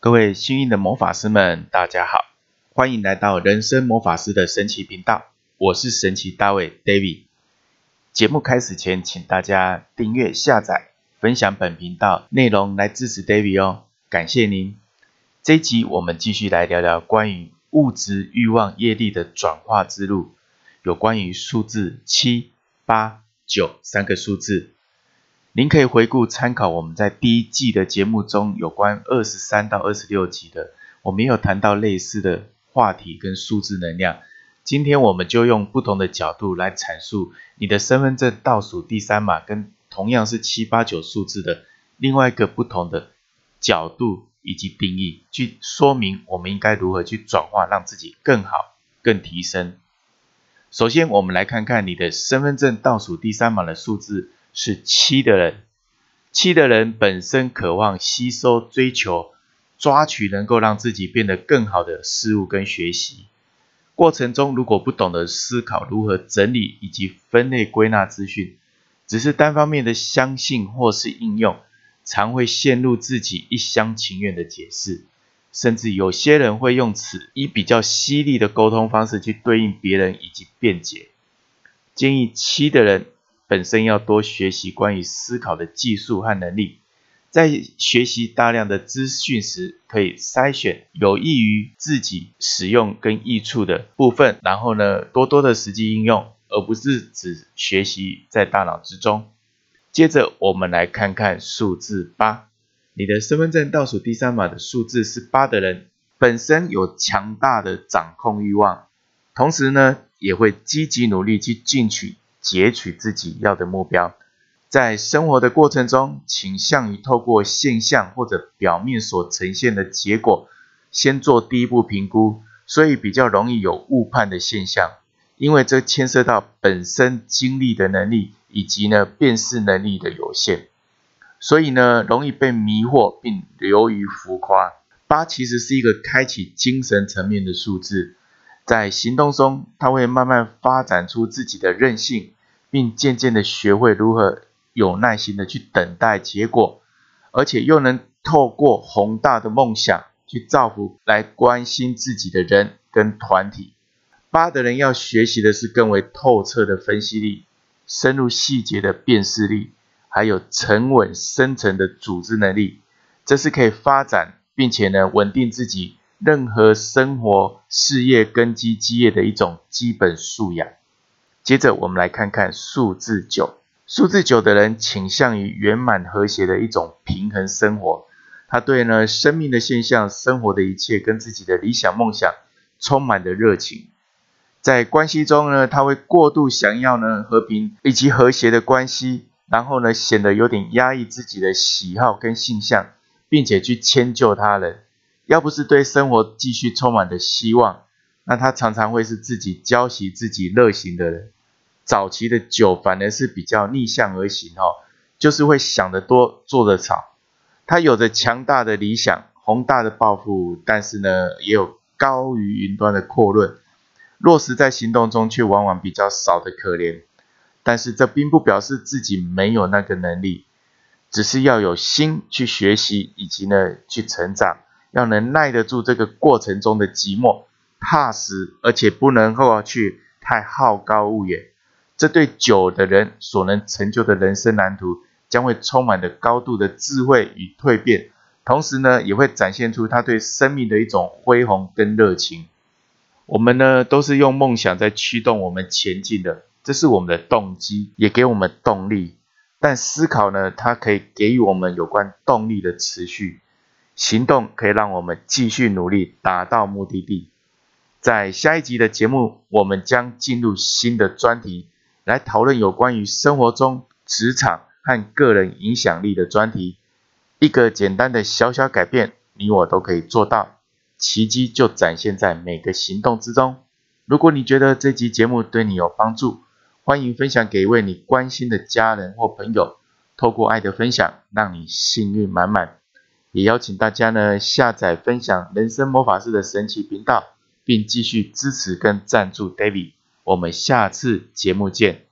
各位幸运的魔法师们，大家好，欢迎来到人生魔法师的神奇频道，我是神奇大卫 David。节目开始前，请大家订阅、下载、分享本频道内容来支持 David 哦，感谢您。这一集我们继续来聊聊关于物质欲望业力的转化之路，有关于数字七、八、九三个数字。您可以回顾参考我们在第一季的节目中有关二十三到二十六集的，我们也有谈到类似的话题跟数字能量。今天我们就用不同的角度来阐述你的身份证倒数第三码跟同样是七八九数字的另外一个不同的角度以及定义，去说明我们应该如何去转化，让自己更好、更提升。首先，我们来看看你的身份证倒数第三码的数字。是七的人，七的人本身渴望吸收、追求、抓取能够让自己变得更好的事物跟学习过程中，如果不懂得思考如何整理以及分类归纳资讯，只是单方面的相信或是应用，常会陷入自己一厢情愿的解释，甚至有些人会用此以比较犀利的沟通方式去对应别人以及辩解。建议七的人。本身要多学习关于思考的技术和能力，在学习大量的资讯时，可以筛选有益于自己使用跟益处的部分，然后呢，多多的实际应用，而不是只学习在大脑之中。接着，我们来看看数字八，你的身份证倒数第三码的数字是八的人，本身有强大的掌控欲望，同时呢，也会积极努力去进取。截取自己要的目标，在生活的过程中，倾向于透过现象或者表面所呈现的结果，先做第一步评估，所以比较容易有误判的现象，因为这牵涉到本身经历的能力以及呢辨识能力的有限，所以呢容易被迷惑并流于浮夸。八其实是一个开启精神层面的数字，在行动中，他会慢慢发展出自己的韧性。并渐渐的学会如何有耐心的去等待结果，而且又能透过宏大的梦想去造福来关心自己的人跟团体。八的人要学习的是更为透彻的分析力、深入细节的辨识力，还有沉稳深层的组织能力。这是可以发展并且呢稳定自己任何生活事业根基基业的一种基本素养。接着，我们来看看数字九。数字九的人倾向于圆满和谐的一种平衡生活。他对呢生命的现象、生活的一切跟自己的理想梦想充满的热情。在关系中呢，他会过度想要呢和平以及和谐的关系，然后呢显得有点压抑自己的喜好跟性向，并且去迁就他人。要不是对生活继续充满的希望，那他常常会是自己教习自己热行的人。早期的酒反而是比较逆向而行哦，就是会想得多，做得少。他有着强大的理想、宏大的抱负，但是呢，也有高于云端的阔论，落实在行动中却往往比较少的可怜。但是这并不表示自己没有那个能力，只是要有心去学习，以及呢去成长，要能耐得住这个过程中的寂寞，踏实，而且不能够去太好高骛远。这对酒的人所能成就的人生蓝图，将会充满着高度的智慧与蜕变，同时呢，也会展现出他对生命的一种恢宏跟热情。我们呢，都是用梦想在驱动我们前进的，这是我们的动机，也给我们动力。但思考呢，它可以给予我们有关动力的持续行动，可以让我们继续努力，达到目的地。在下一集的节目，我们将进入新的专题。来讨论有关于生活中、职场和个人影响力的专题。一个简单的小小改变，你我都可以做到，奇迹就展现在每个行动之中。如果你觉得这集节目对你有帮助，欢迎分享给一位你关心的家人或朋友。透过爱的分享，让你幸运满满。也邀请大家呢下载分享人生魔法师的神奇频道，并继续支持跟赞助 David。我们下次节目见。